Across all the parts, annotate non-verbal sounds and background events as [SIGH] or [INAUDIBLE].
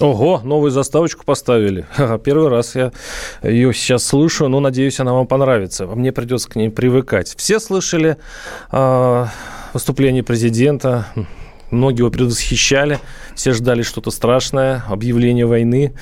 Ого, новую заставочку поставили. [LAUGHS] Первый раз я ее сейчас слышу, но надеюсь, она вам понравится. Мне придется к ней привыкать. Все слышали э, выступление президента. Многие его предвосхищали, все ждали что-то страшное, объявление войны,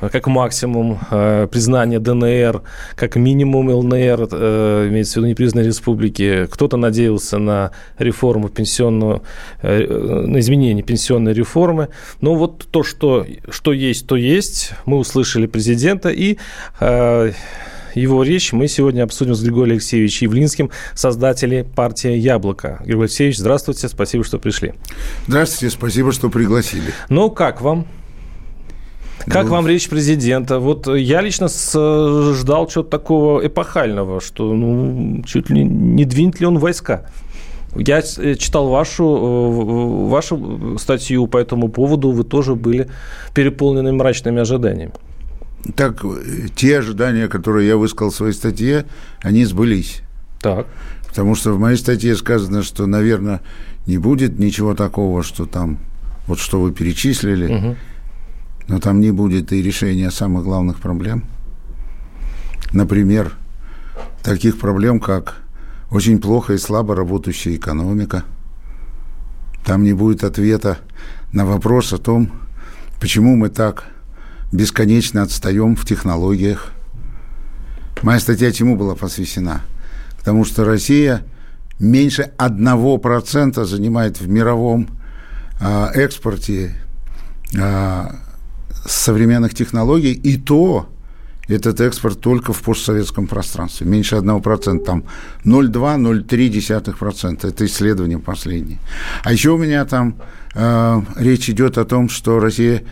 э, как максимум э, признание ДНР, как минимум ЛНР, э, имеется в виду непризнанные республики. Кто-то надеялся на реформу пенсионную, э, на изменение пенсионной реформы. Но вот то, что, что есть, то есть. Мы услышали президента и его речь мы сегодня обсудим с Григорием Алексеевичем Явлинским, создатели партии «Яблоко». Григорий Алексеевич, здравствуйте, спасибо, что пришли. Здравствуйте, спасибо, что пригласили. Ну, как вам? Как Ну, вам речь президента? Вот я лично с- ждал чего-то такого эпохального, что ну, чуть ли не двинет ли он войска. Я э, читал вашу, э, вашу статью по этому поводу, вы тоже были переполнены мрачными ожиданиями. Так, э, те ожидания, которые я высказал в своей статье, они сбылись. Так. Потому что в моей статье сказано, что, наверное, не будет ничего такого, что там, вот что вы перечислили, Мгм. но там не будет и решения самых главных проблем. Например, таких проблем, как очень плохо и слабо работающая экономика. Там не будет ответа на вопрос о том, почему мы так бесконечно отстаем в технологиях. Моя статья чему была посвящена? Потому что Россия меньше 1% занимает в мировом а, экспорте а, современных технологий, и то этот экспорт только в постсоветском пространстве. Меньше 1%, там 0,2-0,3%. Это исследование последнее. А еще у меня там э, речь идет о том, что Россия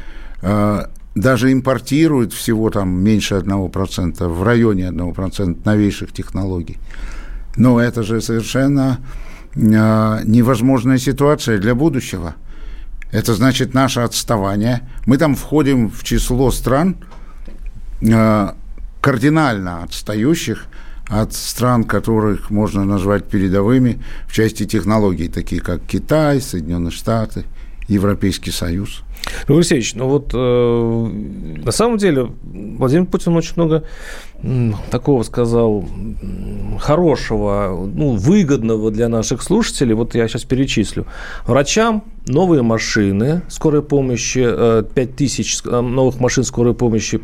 э, даже импортирует всего там меньше 1%, в районе 1% новейших технологий. Но это же совершенно э, невозможная ситуация для будущего. Это значит наше отставание. Мы там входим в число стран, э, кардинально отстающих от стран, которых можно назвать передовыми в части технологий, такие как Китай, Соединенные Штаты, Европейский Союз. Григорий Алексеевич, ну вот э, на самом деле Владимир Путин очень много м, такого сказал хорошего, ну, выгодного для наших слушателей. Вот я сейчас перечислю. Врачам новые машины скорой помощи, э, 5 тысяч э, новых машин скорой помощи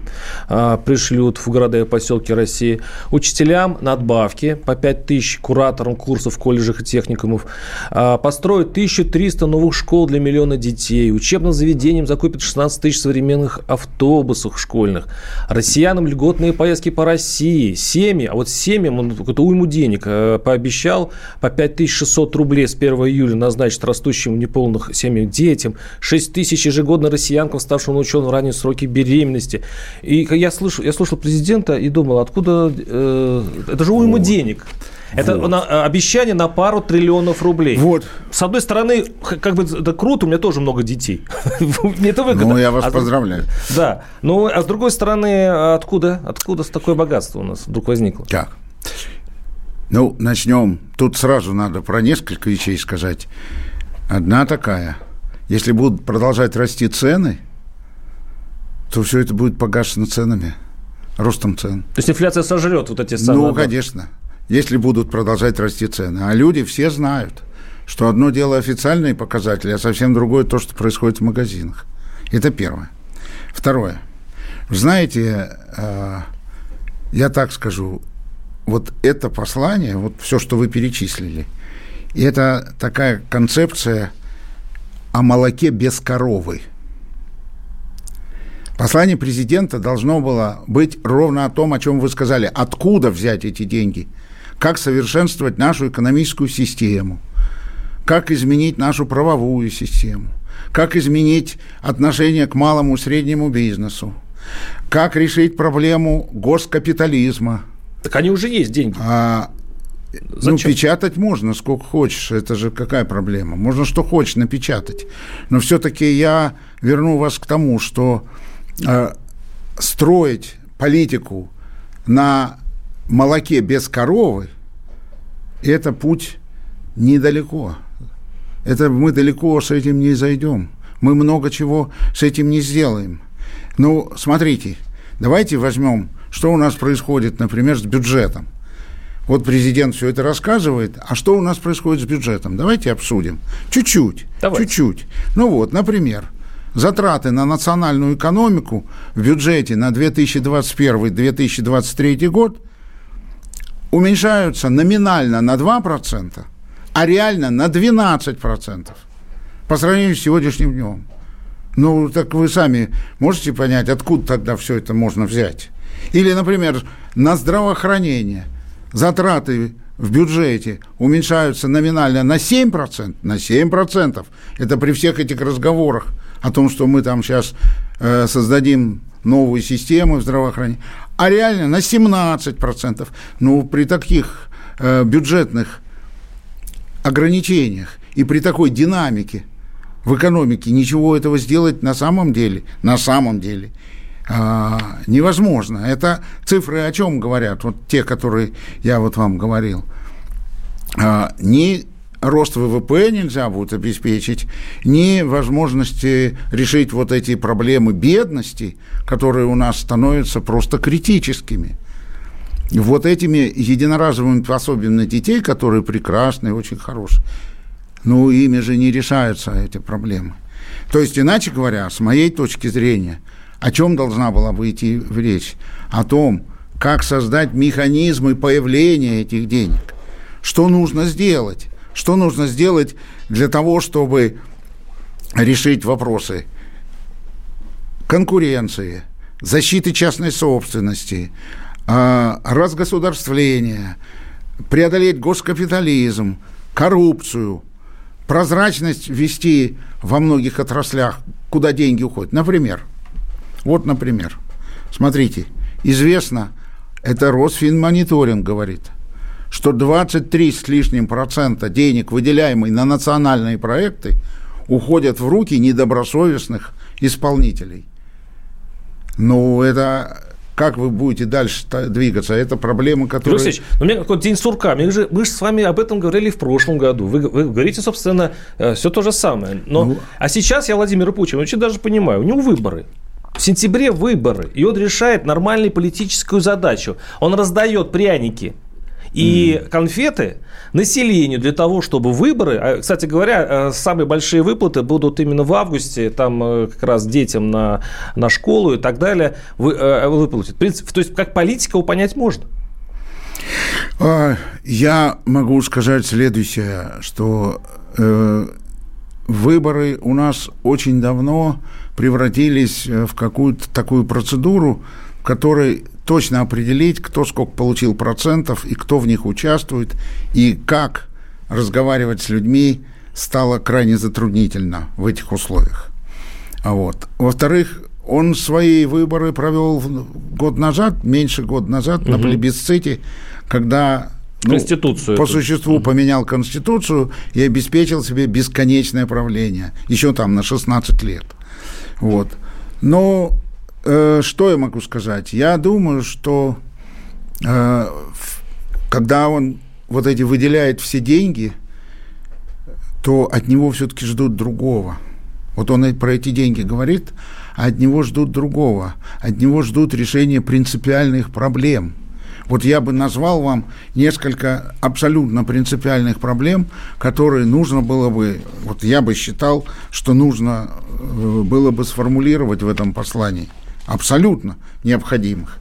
э, пришлют в города и поселки России. Учителям надбавки по 5 тысяч, кураторам курсов в колледжах и техникумов. Э, Построят 1300 новых школ для миллиона детей. Учебным заведениям закупят 16 тысяч современных автобусов школьных. Россиянам льготные поездки по России. Семьи, а вот семьям он какую-то уйму денег э, пообещал по 5600 рублей с 1 июля назначить растущим неполных семьях детям. 6 тысяч ежегодно россиянкам, ставшим на учет в ранние сроки беременности. И я слышал, я слушал президента и думал, откуда... э, это же уйма денег. Это Вот. на- э, обещание на пару триллионов рублей. Вот. С одной стороны, как бы это круто, у меня тоже много детей. [LAUGHS] Мне это выгодно. Ну, я вас А поздравляю. Да. Ну, а с другой стороны, откуда? Откуда такое богатство у нас вдруг возникло? Так. Ну, начнем. Тут сразу надо про несколько вещей сказать. Одна такая. Если будут продолжать расти цены, то все это будет погашено ценами, ростом цен. То есть инфляция сожрет вот эти самые... Ну, конечно, если будут продолжать расти цены. А люди все знают, что одно дело официальные показатели, а совсем другое то, что происходит в магазинах. Это первое. Второе. Знаете, э, я так скажу, вот это послание, вот все, что вы перечислили, это такая концепция о молоке без коровы. Послание президента должно было быть ровно о том, о чем вы сказали. Откуда взять эти деньги? Как совершенствовать нашу экономическую систему? Как изменить нашу правовую систему? Как изменить отношение к малому и среднему бизнесу? Как решить проблему госкапитализма? Так они уже есть деньги. А, ну, печатать можно сколько хочешь, это же какая проблема? Можно что хочешь напечатать. Но все-таки я верну вас к тому, что э, строить политику на молоке без коровы – это путь недалеко. Это мы далеко с этим не зайдем. Мы много чего с этим не сделаем. Ну, смотрите, давайте возьмем, что у нас происходит, например, с бюджетом. Вот президент все это рассказывает, а что у нас происходит с бюджетом? Давайте обсудим. Чуть-чуть, чуть-чуть. Ну вот, например, затраты на национальную экономику в бюджете на 2021-2023 год уменьшаются номинально на 2%, а реально на 12% по сравнению с сегодняшним днем. Ну, так вы сами можете понять, откуда тогда все это можно взять? Или, например, на здравоохранение затраты в бюджете уменьшаются номинально на 7%, на 7%. Это при всех этих разговорах о том, что мы там сейчас э, создадим новую систему здравоохранения, а реально на 17%. Ну, при таких э, бюджетных ограничениях и при такой динамике в экономике ничего этого сделать на самом деле, на самом деле а, невозможно. Это цифры о чем говорят? Вот те, которые я вот вам говорил. А, не рост ВВП нельзя будет обеспечить, ни возможности решить вот эти проблемы бедности, которые у нас становятся просто критическими. Вот этими единоразовыми пособиями на детей, которые прекрасные, очень хорошие, ну, ими же не решаются эти проблемы. То есть, иначе говоря, с моей точки зрения, о чем должна была бы идти речь? О том, как создать механизмы появления этих денег. Что нужно сделать? Что нужно сделать для того, чтобы решить вопросы конкуренции, защиты частной собственности, а, разгосударствления, преодолеть госкапитализм, коррупцию, прозрачность вести во многих отраслях, куда деньги уходят. Например, вот, например, смотрите, известно, это Росфинмониторинг говорит – что 23 с лишним процента денег, выделяемых на национальные проекты, уходят в руки недобросовестных исполнителей. Ну, это как вы будете дальше двигаться? Это проблема, которая... Алексей ну, у меня какой-то день сурка. Мы же, мы же с вами об этом говорили в прошлом году. Вы, вы говорите, собственно, э, все то же самое. Но, ну... А сейчас я Владимира Путина очень даже понимаю. У него выборы. В сентябре выборы, и он решает нормальную политическую задачу. Он раздает пряники и mm. конфеты населению для того, чтобы выборы, а, кстати говоря, э, самые большие выплаты будут именно в августе, там э, как раз детям на, на школу и так далее вы, э, выплатят. В принципе, то есть как политика его понять можно. А, я могу сказать следующее, что э, выборы у нас очень давно превратились в какую-то такую процедуру, которой точно определить, кто сколько получил процентов и кто в них участвует, и как разговаривать с людьми стало крайне затруднительно в этих условиях. А вот. Во-вторых, он свои выборы провел год назад, меньше года назад, угу. на плебисците, когда ну, Конституцию. По существу поменял Конституцию и обеспечил себе бесконечное правление. Еще там на 16 лет. Вот. Но Э, что я могу сказать? Я думаю, что э, когда он вот эти выделяет все деньги, то от него все-таки ждут другого. Вот он про эти деньги говорит, а от него ждут другого. От него ждут решения принципиальных проблем. Вот я бы назвал вам несколько абсолютно принципиальных проблем, которые нужно было бы, вот я бы считал, что нужно э, было бы сформулировать в этом послании – абсолютно необходимых.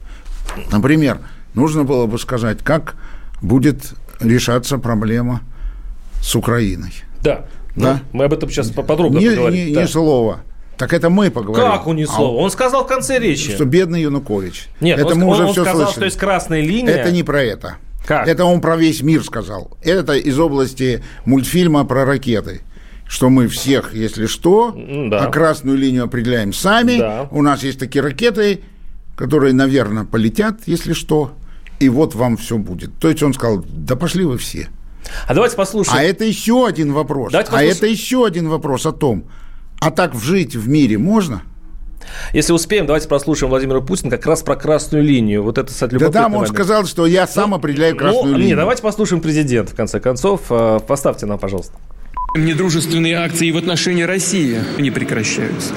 Например, нужно было бы сказать, как будет решаться проблема с Украиной. Да. Да? Ну, мы об этом сейчас поподробно не, поговорим. Не, да. не слова. Так это мы поговорим. Как он не слово? А он сказал в конце речи. Что бедный Янукович. Нет, это он, мы уже он все сказал, слышали. что есть красная линия. Это не про это. Как? Это он про весь мир сказал. Это из области мультфильма про ракеты что мы всех, если что, да. а красную линию определяем сами. Да. У нас есть такие ракеты, которые, наверное, полетят, если что, и вот вам все будет. То есть он сказал, да пошли вы все. А давайте послушаем. А это еще один вопрос. Давайте а это еще один вопрос о том, а так жить в мире можно? Если успеем, давайте прослушаем Владимира Путина как раз про красную линию. Вот это, кстати, Да там он момент. сказал, что я сам ну, определяю красную ну, линию. Не, давайте послушаем президента, в конце концов. Э, поставьте нам, пожалуйста. Недружественные акции в отношении России не прекращаются.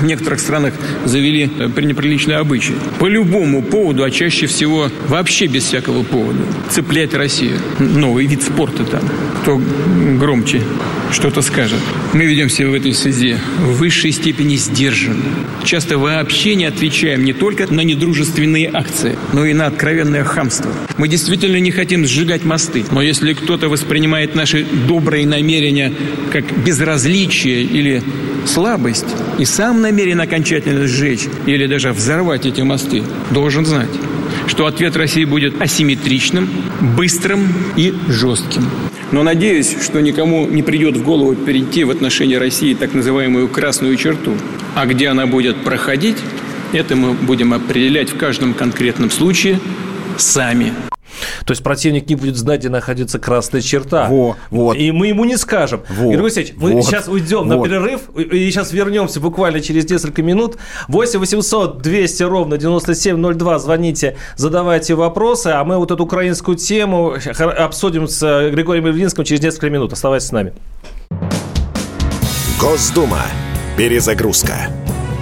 В некоторых странах завели э, пренеприличные обычаи. По любому поводу, а чаще всего вообще без всякого повода. Цеплять Россию. Новый вид спорта там. Кто громче что-то скажет. Мы ведем себя в этой связи в высшей степени сдержанно. Часто вообще не отвечаем не только на недружественные акции, но и на откровенное хамство. Мы действительно не хотим сжигать мосты. Но если кто-то воспринимает наши добрые намерения как безразличие или слабость и сам намерен окончательно сжечь или даже взорвать эти мосты, должен знать, что ответ России будет асимметричным, быстрым и жестким. Но надеюсь, что никому не придет в голову перейти в отношении России так называемую красную черту. А где она будет проходить, это мы будем определять в каждом конкретном случае сами. То есть противник не будет знать, где находится красная черта. Во, вот. И мы ему не скажем. Во, Григорий Алексеевич, мы вот, сейчас уйдем вот. на перерыв и сейчас вернемся буквально через несколько минут. 8 800 200 ровно 9702. Звоните, задавайте вопросы, а мы вот эту украинскую тему обсудим с Григорием Явлинским через несколько минут. Оставайтесь с нами. Госдума. Перезагрузка.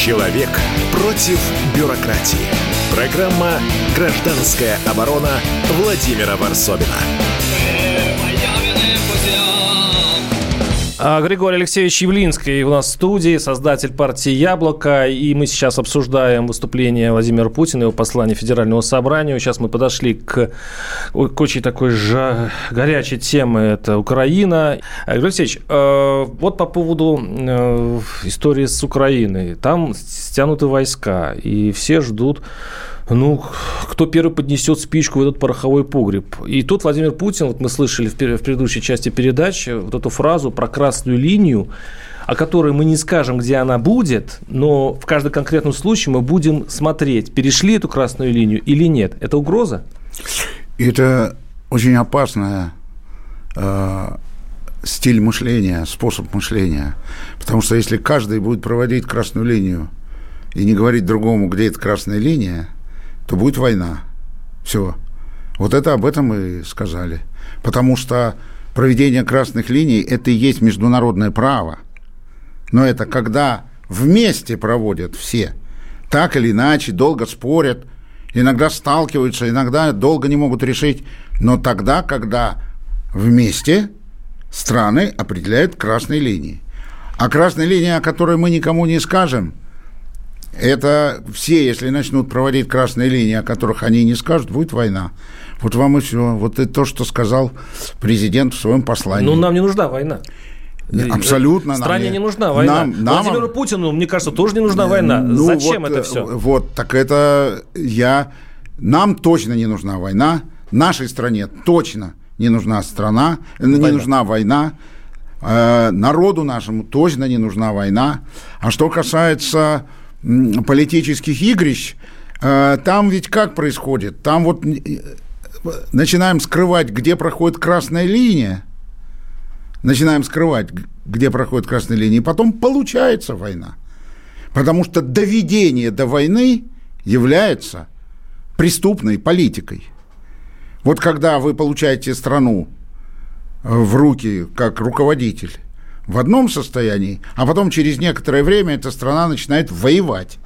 Человек против бюрократии. Программа «Гражданская оборона» Владимира Варсобина. Григорий Алексеевич Явлинский у нас в студии, создатель партии «Яблоко». И мы сейчас обсуждаем выступление Владимира Путина, его послание Федеральному собранию. Сейчас мы подошли к, к очень такой же горячей темы. Это Украина. А, Григорий Алексеевич, э, вот по поводу э, истории с Украиной. Там стянуты войска, и все ждут ну, кто первый поднесет спичку в этот пороховой погреб. И тут Владимир Путин, вот мы слышали в предыдущей части передачи, вот эту фразу про красную линию, о которой мы не скажем, где она будет, но в каждом конкретном случае мы будем смотреть, перешли эту красную линию или нет. Это угроза? Это очень опасная э, стиль мышления, способ мышления. Потому что если каждый будет проводить красную линию и не говорить другому, где эта красная линия, то будет война. Все. Вот это об этом мы сказали. Потому что проведение красных линий – это и есть международное право. Но это когда вместе проводят все, так или иначе, долго спорят, иногда сталкиваются, иногда долго не могут решить, но тогда, когда вместе страны определяют красные линии. А красная линия, о которой мы никому не скажем – это все, если начнут проводить красные линии, о которых они не скажут, будет война. Вот вам и все. Вот это то, что сказал президент в своем послании. Ну, нам не нужна война. Абсолютно. Стране нам, не нужна война. Нам, нам, Владимиру Путину, мне кажется, тоже не нужна война. Ну, Зачем вот, это все? Вот, так это я... Нам точно не нужна война. Нашей стране точно не нужна страна, война. не нужна война. Э, народу нашему точно не нужна война. А что касается политических игрищ, э, там ведь как происходит? Там вот начинаем скрывать, где проходит красная линия, начинаем скрывать, где проходит красная линия, и потом получается война. Потому что доведение до войны является преступной политикой. Вот когда вы получаете страну в руки как руководитель, в одном состоянии, а потом через некоторое время эта страна начинает воевать.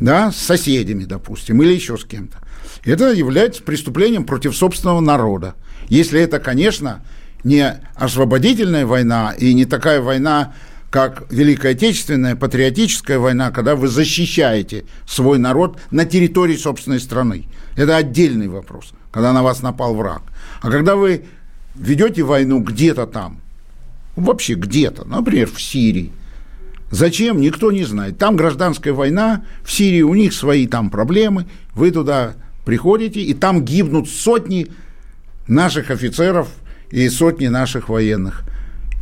да, с соседями, допустим, или еще с кем-то. Это является преступлением против собственного народа. Если это, конечно, не освободительная война и не такая война, как Великая Отечественная патриотическая война, когда вы защищаете свой народ на территории собственной страны. Это отдельный вопрос, когда на вас напал враг. А когда вы ведете войну где-то там, вообще где-то, например, в Сирии, Зачем, никто не знает. Там гражданская война, в Сирии у них свои там проблемы, вы туда приходите, и там гибнут сотни наших офицеров и сотни наших военных.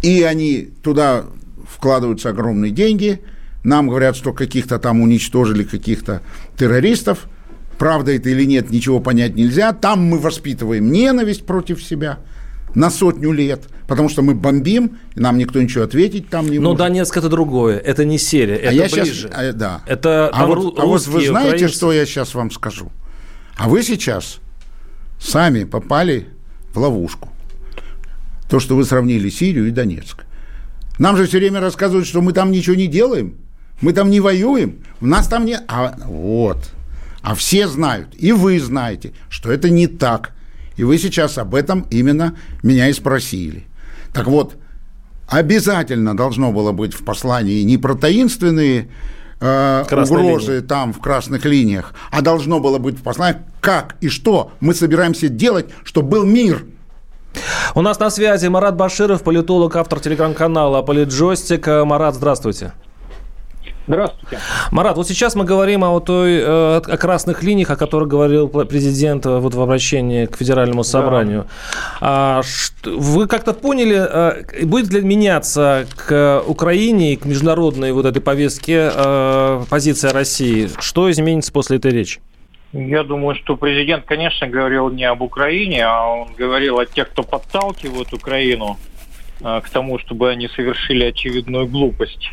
И они туда вкладываются огромные деньги, нам говорят, что каких-то там уничтожили каких-то террористов, правда это или нет, ничего понять нельзя, там мы воспитываем ненависть против себя – на сотню лет, потому что мы бомбим, нам никто ничего ответить там не Но может. Но Донецк это другое, это не Сирия, это а я ближе. Сейчас, а, да. Это а, вот, а вот вы знаете, украинцы? что я сейчас вам скажу? А вы сейчас сами попали в ловушку. То, что вы сравнили Сирию и Донецк. Нам же все время рассказывают, что мы там ничего не делаем, мы там не воюем, у нас там не... А, вот. А все знают, и вы знаете, что это не так. И вы сейчас об этом именно меня и спросили. Так вот, обязательно должно было быть в послании не про таинственные э, угрозы линии. там в красных линиях, а должно было быть в послании, как и что мы собираемся делать, чтобы был мир. У нас на связи Марат Баширов, политолог, автор телеграм-канала «Политджойстик». Марат, здравствуйте. Здравствуйте. Марат, вот сейчас мы говорим о той э, о красных линиях, о которых говорил президент э, вот в обращении к федеральному собранию. Да. Вы как-то поняли, э, будет ли меняться к Украине и к международной вот этой повестке позиция России? Что изменится после этой речи? Я думаю, что президент, конечно, говорил не об Украине, а он говорил о тех, кто подталкивает Украину к тому, чтобы они совершили очевидную глупость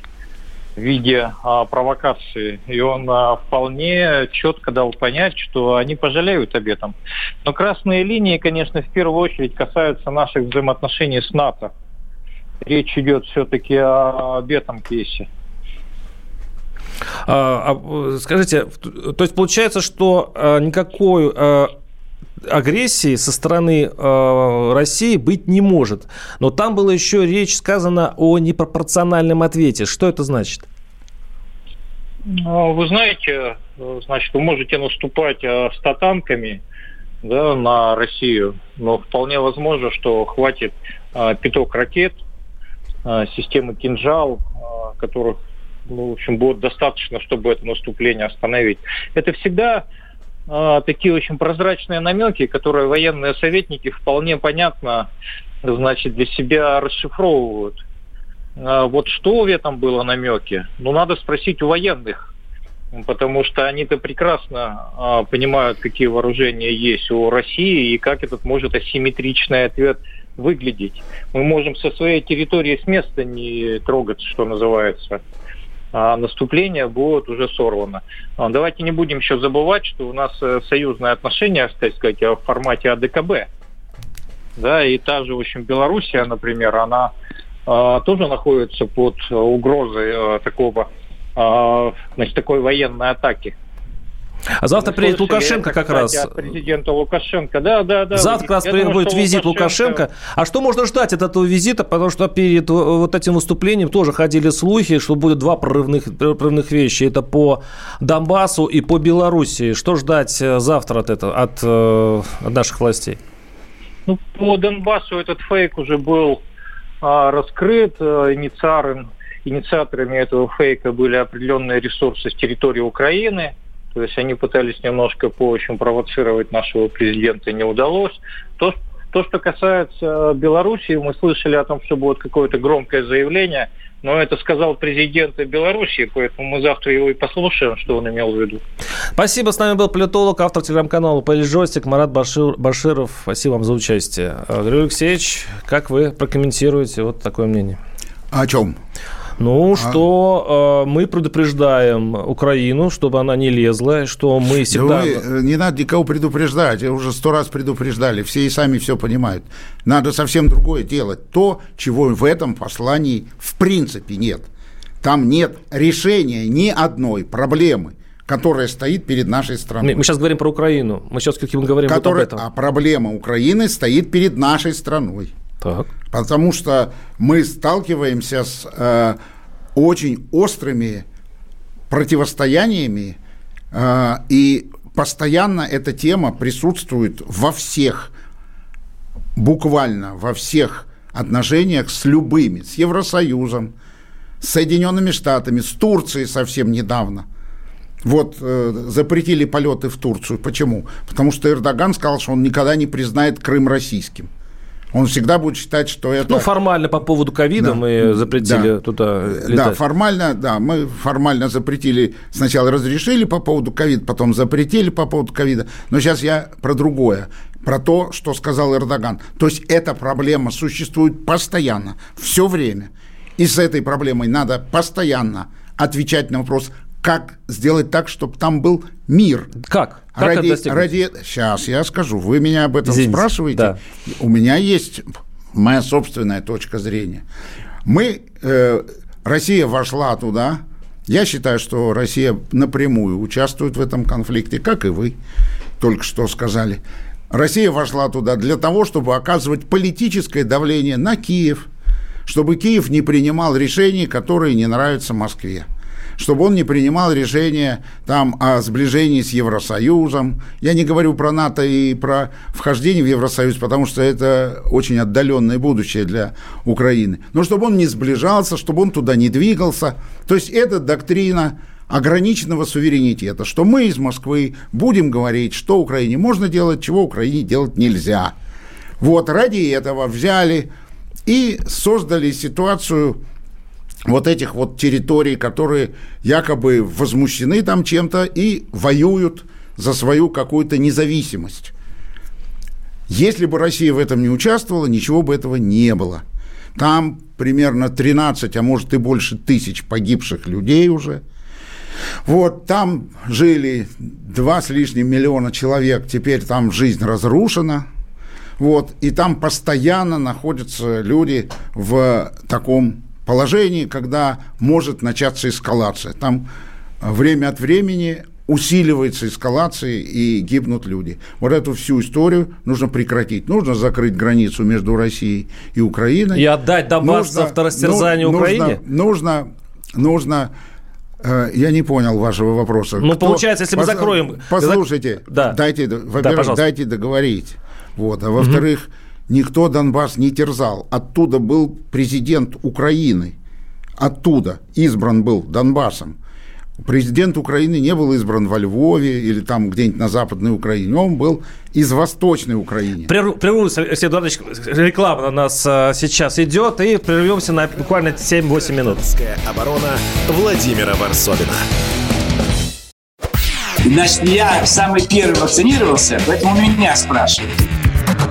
в виде а, провокации. И он а, вполне четко дал понять, что они пожалеют об этом. Но красные линии, конечно, в первую очередь касаются наших взаимоотношений с НАТО. Речь идет все-таки об этом кейсе. А, а, скажите, то есть получается, что а, никакой а, агрессии со стороны э, России быть не может. Но там была еще речь сказана о непропорциональном ответе. Что это значит? Ну, вы знаете, значит, вы можете наступать э, с танками да, на Россию, но вполне возможно, что хватит э, пяток ракет, э, системы «Кинжал», э, которых ну, в общем, будет достаточно, чтобы это наступление остановить. Это всегда э, такие очень прозрачные намеки, которые военные советники вполне понятно значит, для себя расшифровывают. Э, вот что в этом было намеки? Ну, надо спросить у военных, потому что они-то прекрасно э, понимают, какие вооружения есть у России и как этот может асимметричный ответ выглядеть. Мы можем со своей территории с места не трогаться, что называется а наступление будет уже сорвано. А, давайте не будем еще забывать, что у нас э, союзные отношения, так сказать, в формате АДКБ. Да, и та же, в общем, Белоруссия, например, она тоже находится под угрозой э, такого, э, значит, такой военной атаки. А завтра приедет Лукашенко как раз. От президента Лукашенко, да, да, да. Завтра как раз думаю, будет визит Лукашенко. Лукашенко. А что можно ждать от этого визита? Потому что перед вот этим выступлением тоже ходили слухи, что будет два прорывных, прорывных вещи. Это по Донбассу и по Белоруссии. Что ждать э, завтра от этого, от, э, от наших властей? Ну, по Донбассу этот фейк уже был а, раскрыт. А, инициаторами, инициаторами этого фейка были определенные ресурсы с территории Украины – то есть они пытались немножко по общем провоцировать нашего президента, не удалось. То, то, что касается Белоруссии, мы слышали о том, что будет какое-то громкое заявление, но это сказал президент Белоруссии, поэтому мы завтра его и послушаем, что он имел в виду. Спасибо. С нами был политолог, автор телеграм-канала «Политжойстик» Марат Башир, Баширов. Спасибо вам за участие. Григорий Алексеевич, как вы прокомментируете вот такое мнение? О чем? Ну, а... что э, мы предупреждаем Украину, чтобы она не лезла, что мы всегда... Да вы, э, не надо никого предупреждать, уже сто раз предупреждали, все и сами все понимают. Надо совсем другое делать, то, чего в этом послании в принципе нет. Там нет решения ни одной проблемы, которая стоит перед нашей страной. Мы сейчас говорим про Украину. Мы сейчас как мы говорим которая, вот об этом. А проблема Украины стоит перед нашей страной. Так. Потому что мы сталкиваемся с э, очень острыми противостояниями, э, и постоянно эта тема присутствует во всех, буквально во всех отношениях с любыми, с Евросоюзом, с Соединенными Штатами, с Турцией совсем недавно. Вот э, запретили полеты в Турцию. Почему? Потому что Эрдоган сказал, что он никогда не признает Крым российским. Он всегда будет считать, что это... Ну, формально по поводу ковида да. мы запретили да. туда летать. Да, формально, да, мы формально запретили, сначала разрешили по поводу ковида, потом запретили по поводу ковида, но сейчас я про другое, про то, что сказал Эрдоган. То есть эта проблема существует постоянно, все время. И с этой проблемой надо постоянно отвечать на вопрос, как сделать так, чтобы там был мир. Как? Как ради, ради... Сейчас я скажу. Вы меня об этом Извините, спрашиваете. Да. У меня есть моя собственная точка зрения. Мы, э, Россия вошла туда. Я считаю, что Россия напрямую участвует в этом конфликте, как и вы только что сказали. Россия вошла туда для того, чтобы оказывать политическое давление на Киев, чтобы Киев не принимал решений, которые не нравятся Москве чтобы он не принимал решения там о сближении с Евросоюзом. Я не говорю про НАТО и про вхождение в Евросоюз, потому что это очень отдаленное будущее для Украины. Но чтобы он не сближался, чтобы он туда не двигался. То есть это доктрина ограниченного суверенитета, что мы из Москвы будем говорить, что Украине можно делать, чего Украине делать нельзя. Вот ради этого взяли и создали ситуацию вот этих вот территорий, которые якобы возмущены там чем-то и воюют за свою какую-то независимость. Если бы Россия в этом не участвовала, ничего бы этого не было. Там примерно 13, а может и больше тысяч погибших людей уже. Вот там жили два с лишним миллиона человек, теперь там жизнь разрушена. Вот, и там постоянно находятся люди в таком положении, когда может начаться эскалация. Там э, время от времени усиливается эскалация и гибнут люди. Вот эту всю историю нужно прекратить. Нужно закрыть границу между Россией и Украиной. И отдать Донбасс нужно, второстерзанию ну, Украине? Нужно, нужно, э, я не понял вашего вопроса. Ну, Кто, получается, если мы закроем... Послушайте, да. дайте, во-первых, да, дайте договорить. Вот, а во-вторых, угу никто Донбасс не терзал. Оттуда был президент Украины. Оттуда избран был Донбассом. Президент Украины не был избран во Львове или там где-нибудь на Западной Украине. Он был из Восточной Украины. Прервусь, Алексей Эдуардович, реклама на нас а, сейчас идет, и прервемся на буквально 7-8 минут. оборона Владимира Варсовина. Значит, я самый первый вакцинировался, поэтому меня спрашивают.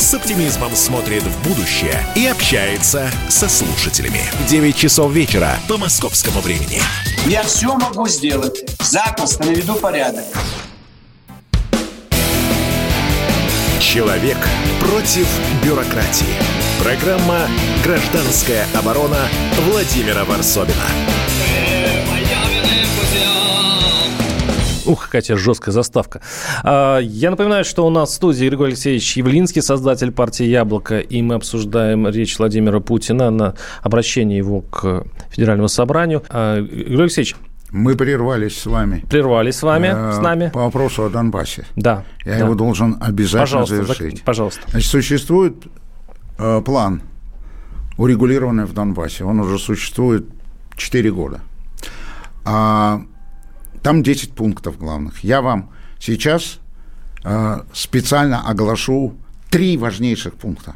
с оптимизмом смотрит в будущее и общается со слушателями. 9 часов вечера по московскому времени. Я все могу сделать. Запросто наведу порядок. Человек против бюрократии. Программа «Гражданская оборона» Владимира Варсобина. Ух, какая тебе жесткая заставка. А, я напоминаю, что у нас в студии Григорий Алексеевич Явлинский, создатель партии «Яблоко», и мы обсуждаем речь Владимира Путина на обращение его к Федеральному собранию. А, Григорий Алексеевич, мы прервались с вами. Прервались с вами, э, с нами. По вопросу о Донбассе. Да. Я да. его должен обязательно пожалуйста, завершить. Пожалуйста. Значит, существует э, план, урегулированный в Донбассе. Он уже существует 4 года. А там 10 пунктов главных. Я вам сейчас э, специально оглашу три важнейших пункта.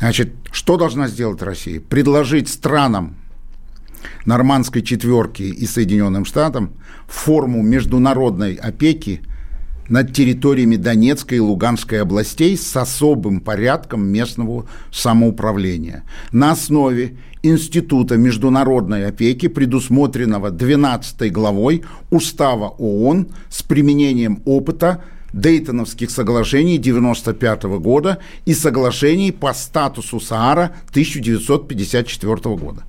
Значит, что должна сделать Россия? Предложить странам нормандской четверки и Соединенным Штатам форму международной опеки над территориями Донецкой и Луганской областей с особым порядком местного самоуправления на основе Института международной опеки, предусмотренного 12 главой Устава ООН с применением опыта Дейтоновских соглашений 1995 года и соглашений по статусу Саара 1954 года.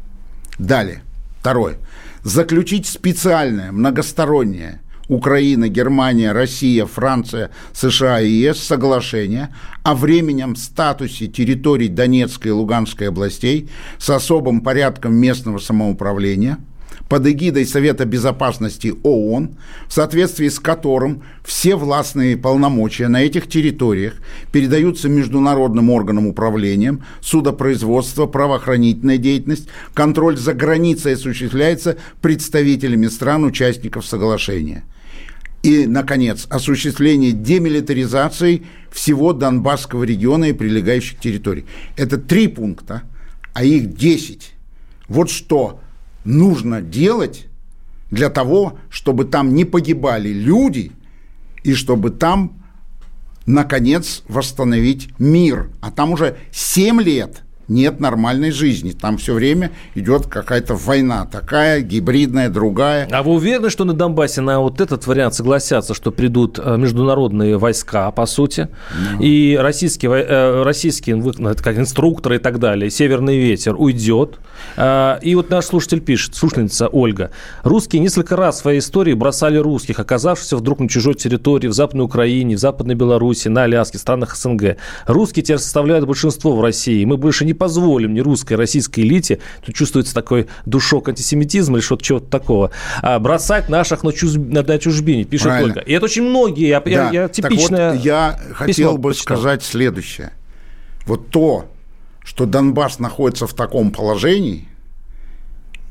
Далее. Второе. Заключить специальное многостороннее Украина, Германия, Россия, Франция, США и ЕС соглашение о временном статусе территорий Донецкой и Луганской областей с особым порядком местного самоуправления – под эгидой Совета Безопасности ООН, в соответствии с которым все властные полномочия на этих территориях передаются международным органам управления, судопроизводство, правоохранительная деятельность, контроль за границей осуществляется представителями стран-участников соглашения. И, наконец, осуществление демилитаризации всего Донбасского региона и прилегающих территорий. Это три пункта, а их десять. Вот что нужно делать для того, чтобы там не погибали люди и чтобы там, наконец, восстановить мир. А там уже 7 лет нет нормальной жизни. Там все время идет какая-то война, такая гибридная, другая. А вы уверены, что на Донбассе на вот этот вариант согласятся, что придут э, международные войска, по сути. Ну. и российские, э, российские ну, как инструкторы и так далее, Северный ветер уйдет. Э, и вот наш слушатель пишет, слушательница Ольга, русские несколько раз в своей истории бросали русских, оказавшихся вдруг на чужой территории, в Западной Украине, в Западной Беларуси, на Аляске, странах СНГ. Русские теперь составляют большинство в России. Мы больше не позволим ни русской, российской элите, тут чувствуется такой душок антисемитизма или что-то чего-то такого, а бросать наших на, чуз... на чужбине, пишет Правильно. Ольга. И это очень многие, я, да. я, я типичная так вот, я хотел бы почитал. сказать следующее. Вот то, что Донбасс находится в таком положении,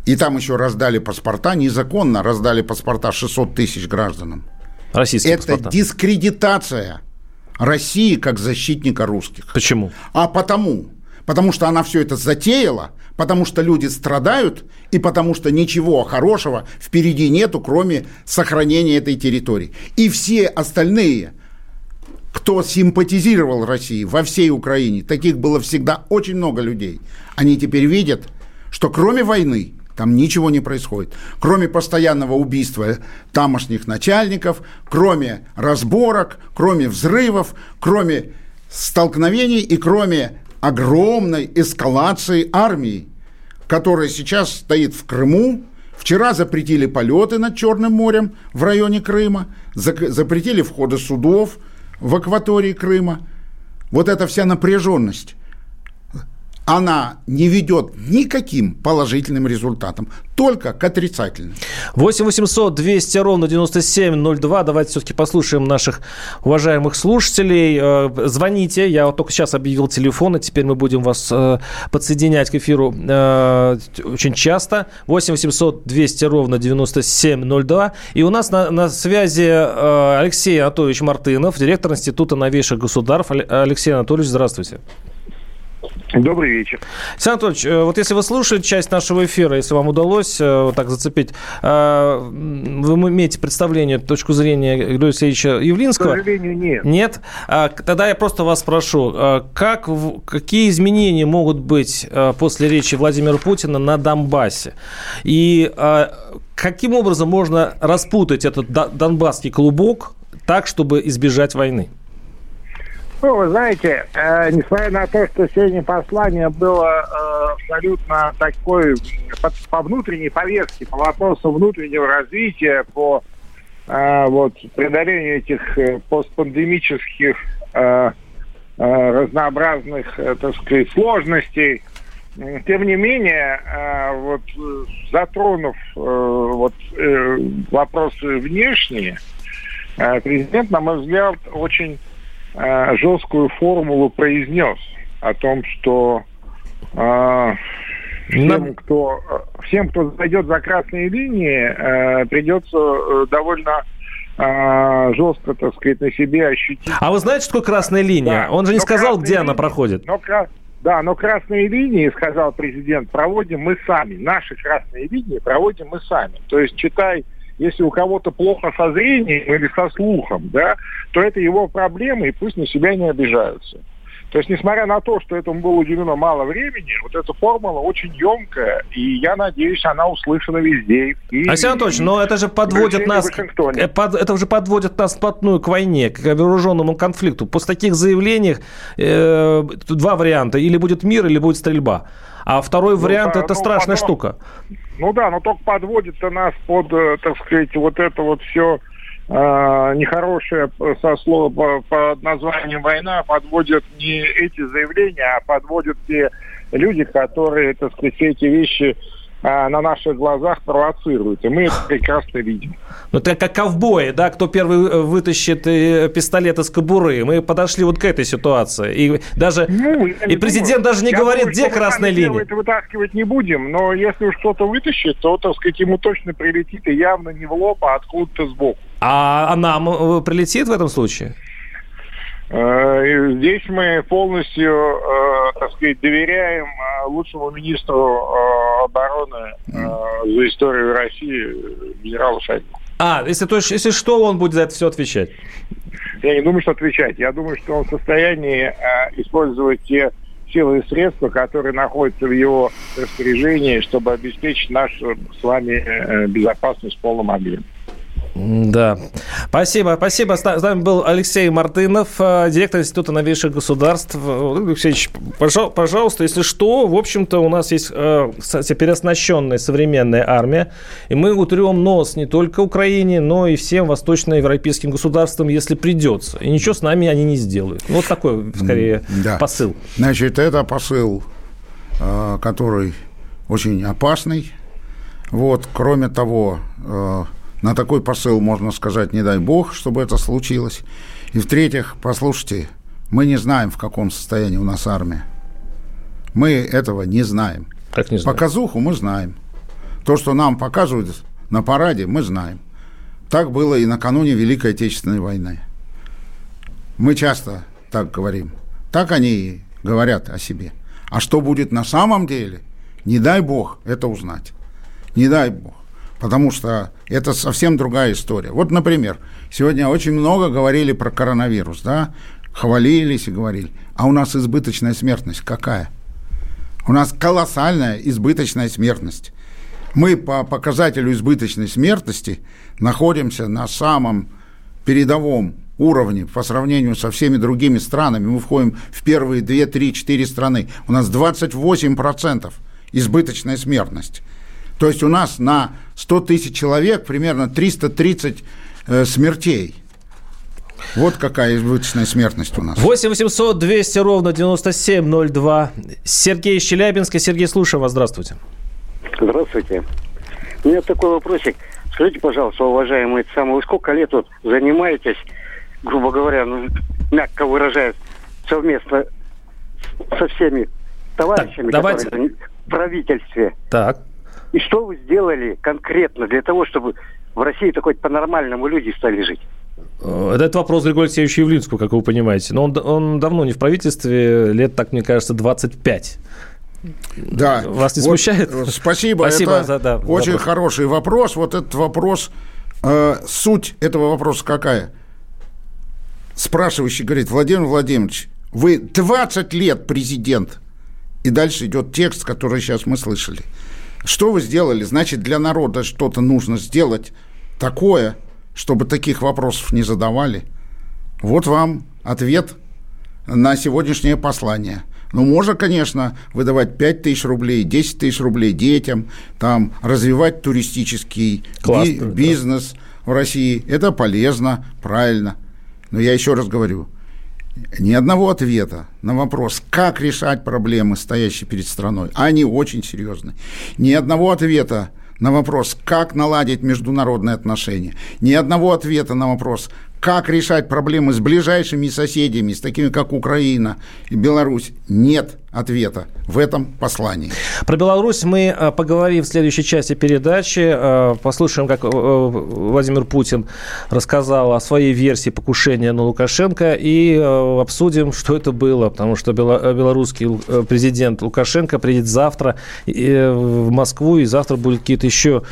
и там еще раздали паспорта, незаконно раздали паспорта 600 тысяч гражданам. Российские Это паспорта. дискредитация России как защитника русских. Почему? А потому, потому что она все это затеяла, потому что люди страдают и потому что ничего хорошего впереди нету, кроме сохранения этой территории. И все остальные, кто симпатизировал России во всей Украине, таких было всегда очень много людей, они теперь видят, что кроме войны там ничего не происходит. Кроме постоянного убийства тамошних начальников, кроме разборок, кроме взрывов, кроме столкновений и кроме огромной эскалации армии, которая сейчас стоит в Крыму. Вчера запретили полеты над Черным морем в районе Крыма, запретили входы судов в акватории Крыма. Вот эта вся напряженность она не ведет никаким положительным результатом, только к отрицательным. 8 800 200 ровно 9702. Давайте все-таки послушаем наших уважаемых слушателей. Э, звоните. Я вот только сейчас объявил телефон, и теперь мы будем вас э, подсоединять к эфиру э, очень часто. 8 800 200 ровно 9702. И у нас на, на связи Алексей Анатольевич Мартынов, директор Института новейших государств. Алексей Анатольевич, здравствуйте. Добрый вечер. Александр Анатольевич, э, вот если вы слушали часть нашего эфира, если вам удалось э, вот так зацепить, э, вы имеете представление, точку зрения Григория Алексеевича Явлинского? К сожалению, нет. Нет? А, тогда я просто вас спрошу, как, какие изменения могут быть после речи Владимира Путина на Донбассе? И каким образом можно распутать этот донбасский клубок так, чтобы избежать войны? Ну, вы знаете, э, несмотря на то, что сегодня послание было э, абсолютно такой по, по внутренней повестке, по вопросу внутреннего развития, по э, вот, преодолению этих э, постпандемических э, э, разнообразных, э, так сказать, сложностей, тем не менее, э, вот затронув э, вот э, вопросы внешние, э, президент, на мой взгляд, очень э, жесткую формулу произнес о том, что э, всем, кто, всем, кто зайдет за красные линии, э, придется э, довольно э, жестко, так сказать, на себе ощутить. А вы знаете, что такое красная линия? Да. Он же не но сказал, где линия, она проходит. Но, Да, но красные линии, сказал президент, проводим мы сами. Наши красные линии проводим мы сами. То есть, читай, если у кого-то плохо со зрением или со слухом, да, то это его проблемы, и пусть на себя не обижаются. То есть, несмотря на то, что этому было уделено мало времени, вот эта формула очень емкая, и я надеюсь, она услышана везде. И, Александр Анатольевич, но это же подводит нас, э, под, это уже подводит нас вплотную к войне, к вооруженному конфликту. После таких заявлений э, два варианта: или будет мир, или будет стрельба. А второй ну, вариант да, это ну, страшная потом, штука. Ну да, но только подводит-то нас под, э, так сказать, вот это вот все э, нехорошее со слова по, под названием война подводят не эти заявления, а подводят те люди, которые, так сказать, все эти вещи а, на наших глазах провоцируют. И мы это прекрасно видим. Ну, это как ковбои, да, кто первый э, вытащит э, пистолет из кобуры. Мы подошли вот к этой ситуации. И даже ну, и президент думаю. даже не я говорит, думаю, где красная линия. Это вытаскивать не будем, но если уж кто-то вытащит, то, так сказать, ему точно прилетит и явно не в лоб, а откуда-то сбоку. А, а нам э, прилетит в этом случае? Здесь мы полностью, так сказать, доверяем лучшему министру обороны за историю России генералу Шойгу. А, если, то, если что, он будет за это все отвечать? Я не думаю, что отвечать. Я думаю, что он в состоянии э, использовать те силы и средства, которые находятся в его распоряжении, чтобы обеспечить нашу с вами э, безопасность в полном объеме. Да. Спасибо. Спасибо. С нами был Алексей Мартынов, э, директор Института новейших государств. Алексеевич, пожалуйста, если что, в общем-то, у нас есть э, переоснащенная современная армия, и мы утрем нос не только Украине, но и всем восточноевропейским государствам, если придется. И ничего с нами они не сделают. Вот такой, скорее, да. посыл. Значит, это посыл, э, который очень опасный. Вот, кроме того, на такой посыл можно сказать, не дай бог, чтобы это случилось. И в-третьих, послушайте, мы не знаем, в каком состоянии у нас армия. Мы этого не знаем. Как не знаем? Показуху мы знаем. То, что нам показывают на параде, мы знаем. Так было и накануне Великой Отечественной войны. Мы часто так говорим. Так они говорят о себе. А что будет на самом деле, не дай бог это узнать. Не дай бог потому что это совсем другая история. Вот, например, сегодня очень много говорили про коронавирус, да, хвалились и говорили, а у нас избыточная смертность какая? У нас колоссальная избыточная смертность. Мы по показателю избыточной смертности находимся на самом передовом уровне по сравнению со всеми другими странами. Мы входим в первые 2, 3, 4 страны. У нас 28% избыточная смертность. То есть у нас на 100 тысяч человек примерно 330 э, смертей. Вот какая избыточная смертность у нас. 8 800 200 ровно 9702. Сергей Щелябинский. Сергей, слушаю вас. Здравствуйте. Здравствуйте. У меня такой вопросик. Скажите, пожалуйста, уважаемые самые, вы сколько лет вот занимаетесь, грубо говоря, ну, мягко выражаясь, совместно со всеми товарищами, так, давайте. которые в правительстве? Так. И что вы сделали конкретно для того, чтобы в России такой по-нормальному люди стали жить? Э, этот вопрос Григорию Алексеевичу Явлинскому, как вы понимаете. Но он, он давно не в правительстве, лет, так мне кажется, 25. Да. Вас не вот, смущает? Спасибо. Спасибо Это за да, очень вопрос. хороший вопрос. Вот этот вопрос, э, суть этого вопроса какая? Спрашивающий говорит, Владимир Владимирович, вы 20 лет президент. И дальше идет текст, который сейчас мы слышали. Что вы сделали? Значит, для народа что-то нужно сделать такое, чтобы таких вопросов не задавали. Вот вам ответ на сегодняшнее послание. Ну, можно, конечно, выдавать 5 тысяч рублей, 10 тысяч рублей детям, там, развивать туристический би- бизнес да. в России. Это полезно, правильно. Но я еще раз говорю – ни одного ответа на вопрос, как решать проблемы, стоящие перед страной, они очень серьезны. Ни одного ответа на вопрос, как наладить международные отношения, ни одного ответа на вопрос, как решать проблемы с ближайшими соседями, с такими как Украина и Беларусь, нет ответа в этом послании. Про Беларусь мы э, поговорим в следующей части передачи. Э, послушаем, как э, Владимир Путин рассказал о своей версии покушения на Лукашенко и обсудим, что это было, потому что белорусский президент Лукашенко приедет завтра в Москву, и завтра будут какие-то еще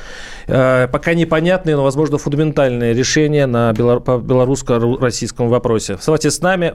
пока непонятные, но, возможно, фундаментальные решения на белорусско-российском вопросе. Оставайтесь с нами.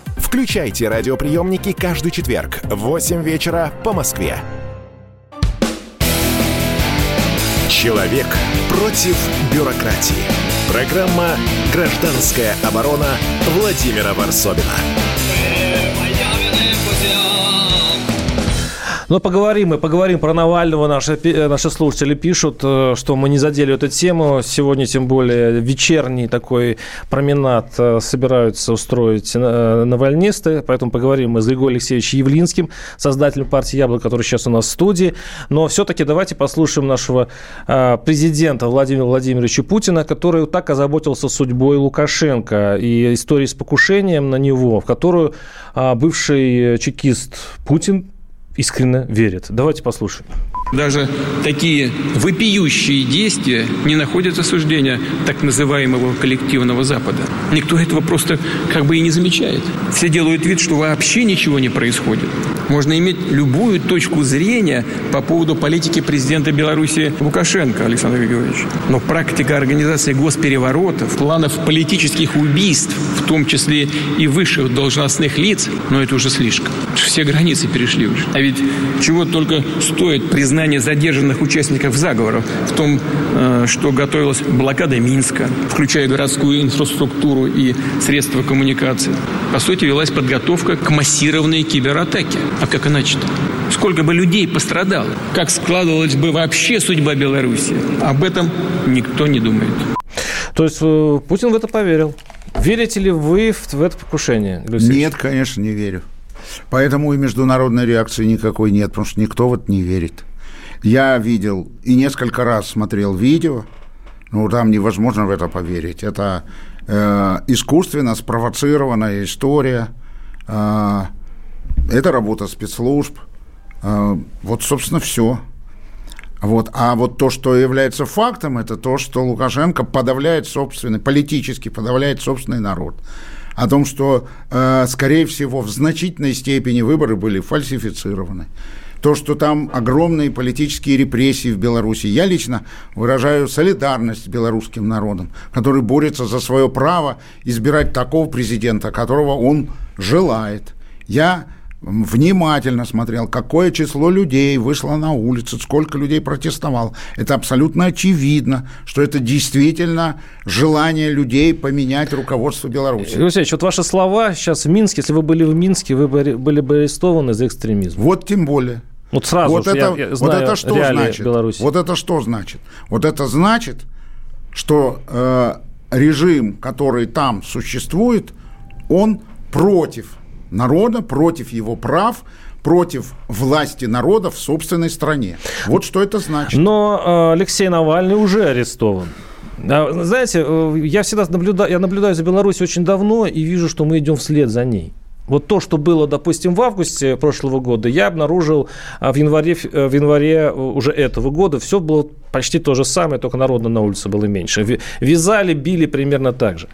Включайте радиоприемники каждый четверг в 8 вечера по Москве. Человек против бюрократии. Программа «Гражданская оборона» Владимира Варсобина. Но поговорим мы, поговорим про Навального. Наши, э, наши слушатели пишут, э, что мы не задели эту тему. Сегодня, тем более, вечерний такой променад э, собираются устроить навальнисты. Поэтому поговорим мы с Григорием Алексеевичем Явлинским, создателем партии «Яблоко», который сейчас у нас в студии. Но все-таки давайте послушаем нашего президента Владимира Владимировича Путина, который так озаботился судьбой Лукашенко и историей с покушением на него, в которую бывший чекист Путин искренне верят. Давайте послушаем. Даже такие вопиющие действия не находят осуждения так называемого коллективного Запада. Никто этого просто как бы и не замечает. Все делают вид, что вообще ничего не происходит. Можно иметь любую точку зрения по поводу политики президента Беларуси Лукашенко Александр Григорьевич. Но практика организации госпереворотов, планов политических убийств, в том числе и высших должностных лиц, но это уже слишком. Все границы перешли уже. А ведь чего только стоит признание задержанных участников заговора в том, э, что готовилась блокада Минска, включая городскую инфраструктуру и средства коммуникации. По сути, велась подготовка к массированной кибератаке. А как иначе-то? Сколько бы людей пострадало? Как складывалась бы вообще судьба Беларуси? Об этом никто не думает. То есть э, Путин в это поверил. Верите ли вы в, в это покушение? Нет, конечно, не верю. Поэтому и международной реакции никакой нет, потому что никто в это не верит. Я видел и несколько раз смотрел видео, ну, там невозможно в это поверить. Это э, искусственно спровоцированная история. Э, это работа спецслужб. Э, вот, собственно, все. Вот. А вот то, что является фактом, это то, что Лукашенко подавляет собственный, политически подавляет собственный народ. О том, что, э, скорее всего, в значительной степени выборы были фальсифицированы то, что там огромные политические репрессии в Беларуси. Я лично выражаю солидарность с белорусским народом, который борется за свое право избирать такого президента, которого он желает. Я внимательно смотрел, какое число людей вышло на улицы, сколько людей протестовало. Это абсолютно очевидно, что это действительно желание людей поменять руководство Беларуси. Алексеевич, вот ваши слова сейчас в Минске, если вы были в Минске, вы были бы арестованы за экстремизм. Вот тем более. Вот сразу вот это, я вот это что значит? Беларуси. Вот это что значит? Вот это значит, что э, режим, который там существует, он против народа, против его прав, против власти народа в собственной стране. Вот что это значит. Но э, Алексей Навальный уже арестован. Знаете, э, я всегда наблюдаю, я наблюдаю за Беларусью очень давно и вижу, что мы идем вслед за ней. Вот то, что было, допустим, в августе прошлого года, я обнаружил а, в январе, э, в январе уже этого года. Все было почти то же самое, только народа на улице было меньше. Вязали, били примерно так же.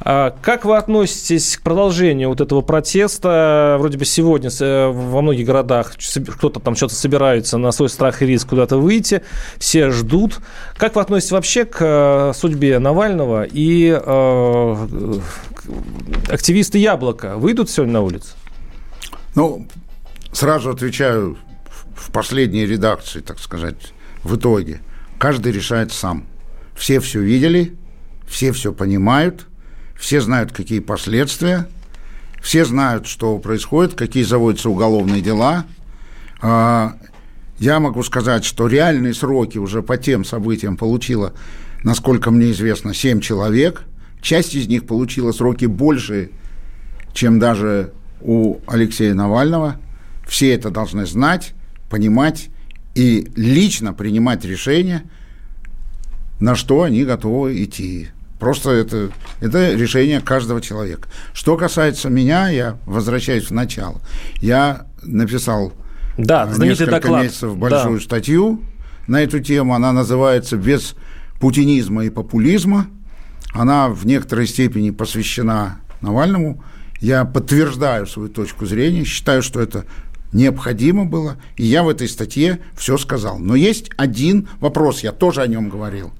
А как вы относитесь к продолжению вот этого протеста? Вроде бы сегодня э, во многих городах кто-то там что-то собирается на свой страх и риск куда-то выйти, все ждут. Как вы относитесь вообще к э, судьбе Навального и э, активисты Яблока выйдут сегодня на улицу? Ну, сразу отвечаю в последней редакции, так сказать, в итоге – Каждый решает сам. Все все видели, все все понимают, все знают, какие последствия, все знают, что происходит, какие заводятся уголовные дела. А, я могу сказать, что реальные сроки уже по тем событиям получила, насколько мне известно, 7 человек. Часть из них получила сроки больше, чем даже у Алексея Навального. Все это должны знать, понимать и лично принимать решение, на что они готовы идти. Просто это, это решение каждого человека. Что касается меня, я возвращаюсь в начало. Я написал да, несколько доклад. месяцев большую да. статью на эту тему. Она называется «Без путинизма и популизма». Она в некоторой степени посвящена Навальному. Я подтверждаю свою точку зрения, считаю, что это необходимо было, и я в этой статье все сказал. Но есть один вопрос, я тоже о нем говорил.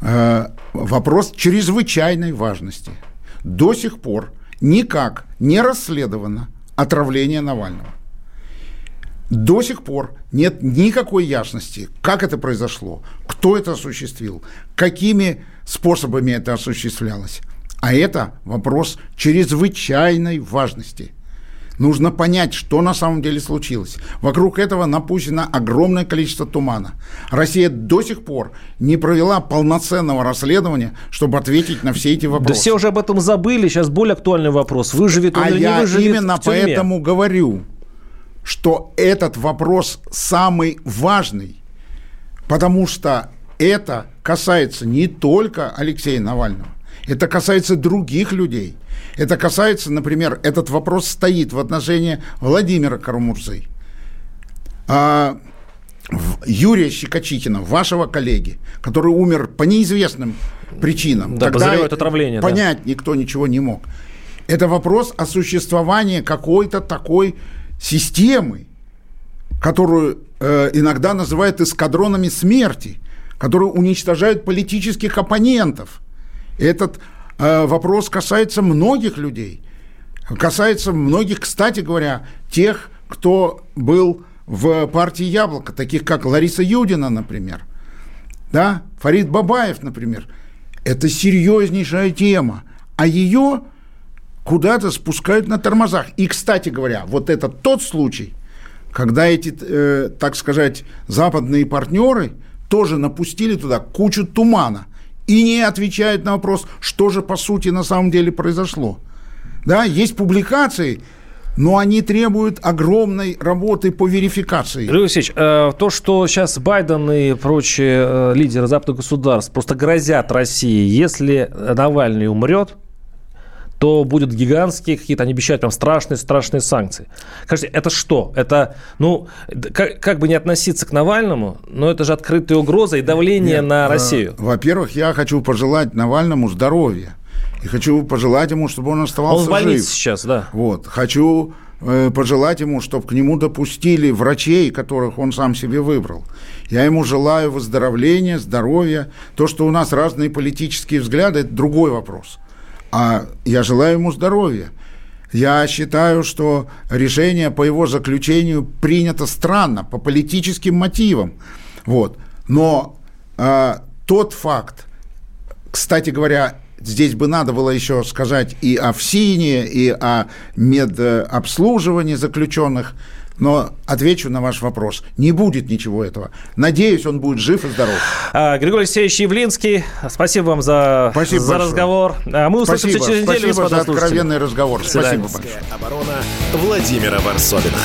Э, вопрос чрезвычайной важности. До сих пор никак не расследовано отравление Навального. До сих пор нет никакой ясности, как это произошло, кто это осуществил, какими способами это осуществлялось. А это вопрос чрезвычайной важности. Нужно понять, что на самом деле случилось. Вокруг этого напущено огромное количество тумана. Россия до сих пор не провела полноценного расследования, чтобы ответить на все эти вопросы. Да все уже об этом забыли. Сейчас более актуальный вопрос. Выживет он а или я не выживет именно поэтому говорю, что этот вопрос самый важный, потому что это касается не только Алексея Навального, это касается других людей – это касается, например, этот вопрос стоит в отношении Владимира Карамурзы, а, Юрия Щекочихина, вашего коллеги, который умер по неизвестным причинам. Да, Тогда отравление. Понять да. никто ничего не мог. Это вопрос о существовании какой-то такой системы, которую э, иногда называют эскадронами смерти, которые уничтожают политических оппонентов. Этот вопрос касается многих людей. Касается многих, кстати говоря, тех, кто был в партии «Яблоко», таких как Лариса Юдина, например, да, Фарид Бабаев, например. Это серьезнейшая тема, а ее куда-то спускают на тормозах. И, кстати говоря, вот это тот случай, когда эти, э, так сказать, западные партнеры тоже напустили туда кучу тумана – и не отвечают на вопрос, что же по сути на самом деле произошло. Да, есть публикации, но они требуют огромной работы по верификации. Юрий Алексеевич, э, то, что сейчас Байден и прочие э, лидеры западных государств просто грозят России, если Навальный умрет, то будут гигантские какие-то, они обещают прям страшные-страшные санкции. Скажите, это что? Это, ну, как, как бы не относиться к Навальному, но это же открытая угроза и давление Нет, на Россию. Во-первых, я хочу пожелать Навальному здоровья. И хочу пожелать ему, чтобы он оставался он в больнице жив. сейчас, да. Вот. Хочу э, пожелать ему, чтобы к нему допустили врачей, которых он сам себе выбрал. Я ему желаю выздоровления, здоровья. То, что у нас разные политические взгляды, это другой вопрос. А я желаю ему здоровья. Я считаю, что решение по его заключению принято странно, по политическим мотивам. Вот. Но э, тот факт, кстати говоря, здесь бы надо было еще сказать и о ФСИНе, и о медобслуживании заключенных – но отвечу на ваш вопрос. Не будет ничего этого. Надеюсь, он будет жив и здоров. А, Григорий Алексеевич Явлинский, спасибо вам за, спасибо за разговор. А мы услышимся спасибо, через неделю, спасибо за откровенный разговор. Спасибо большое. Оборона Владимира Варсовина.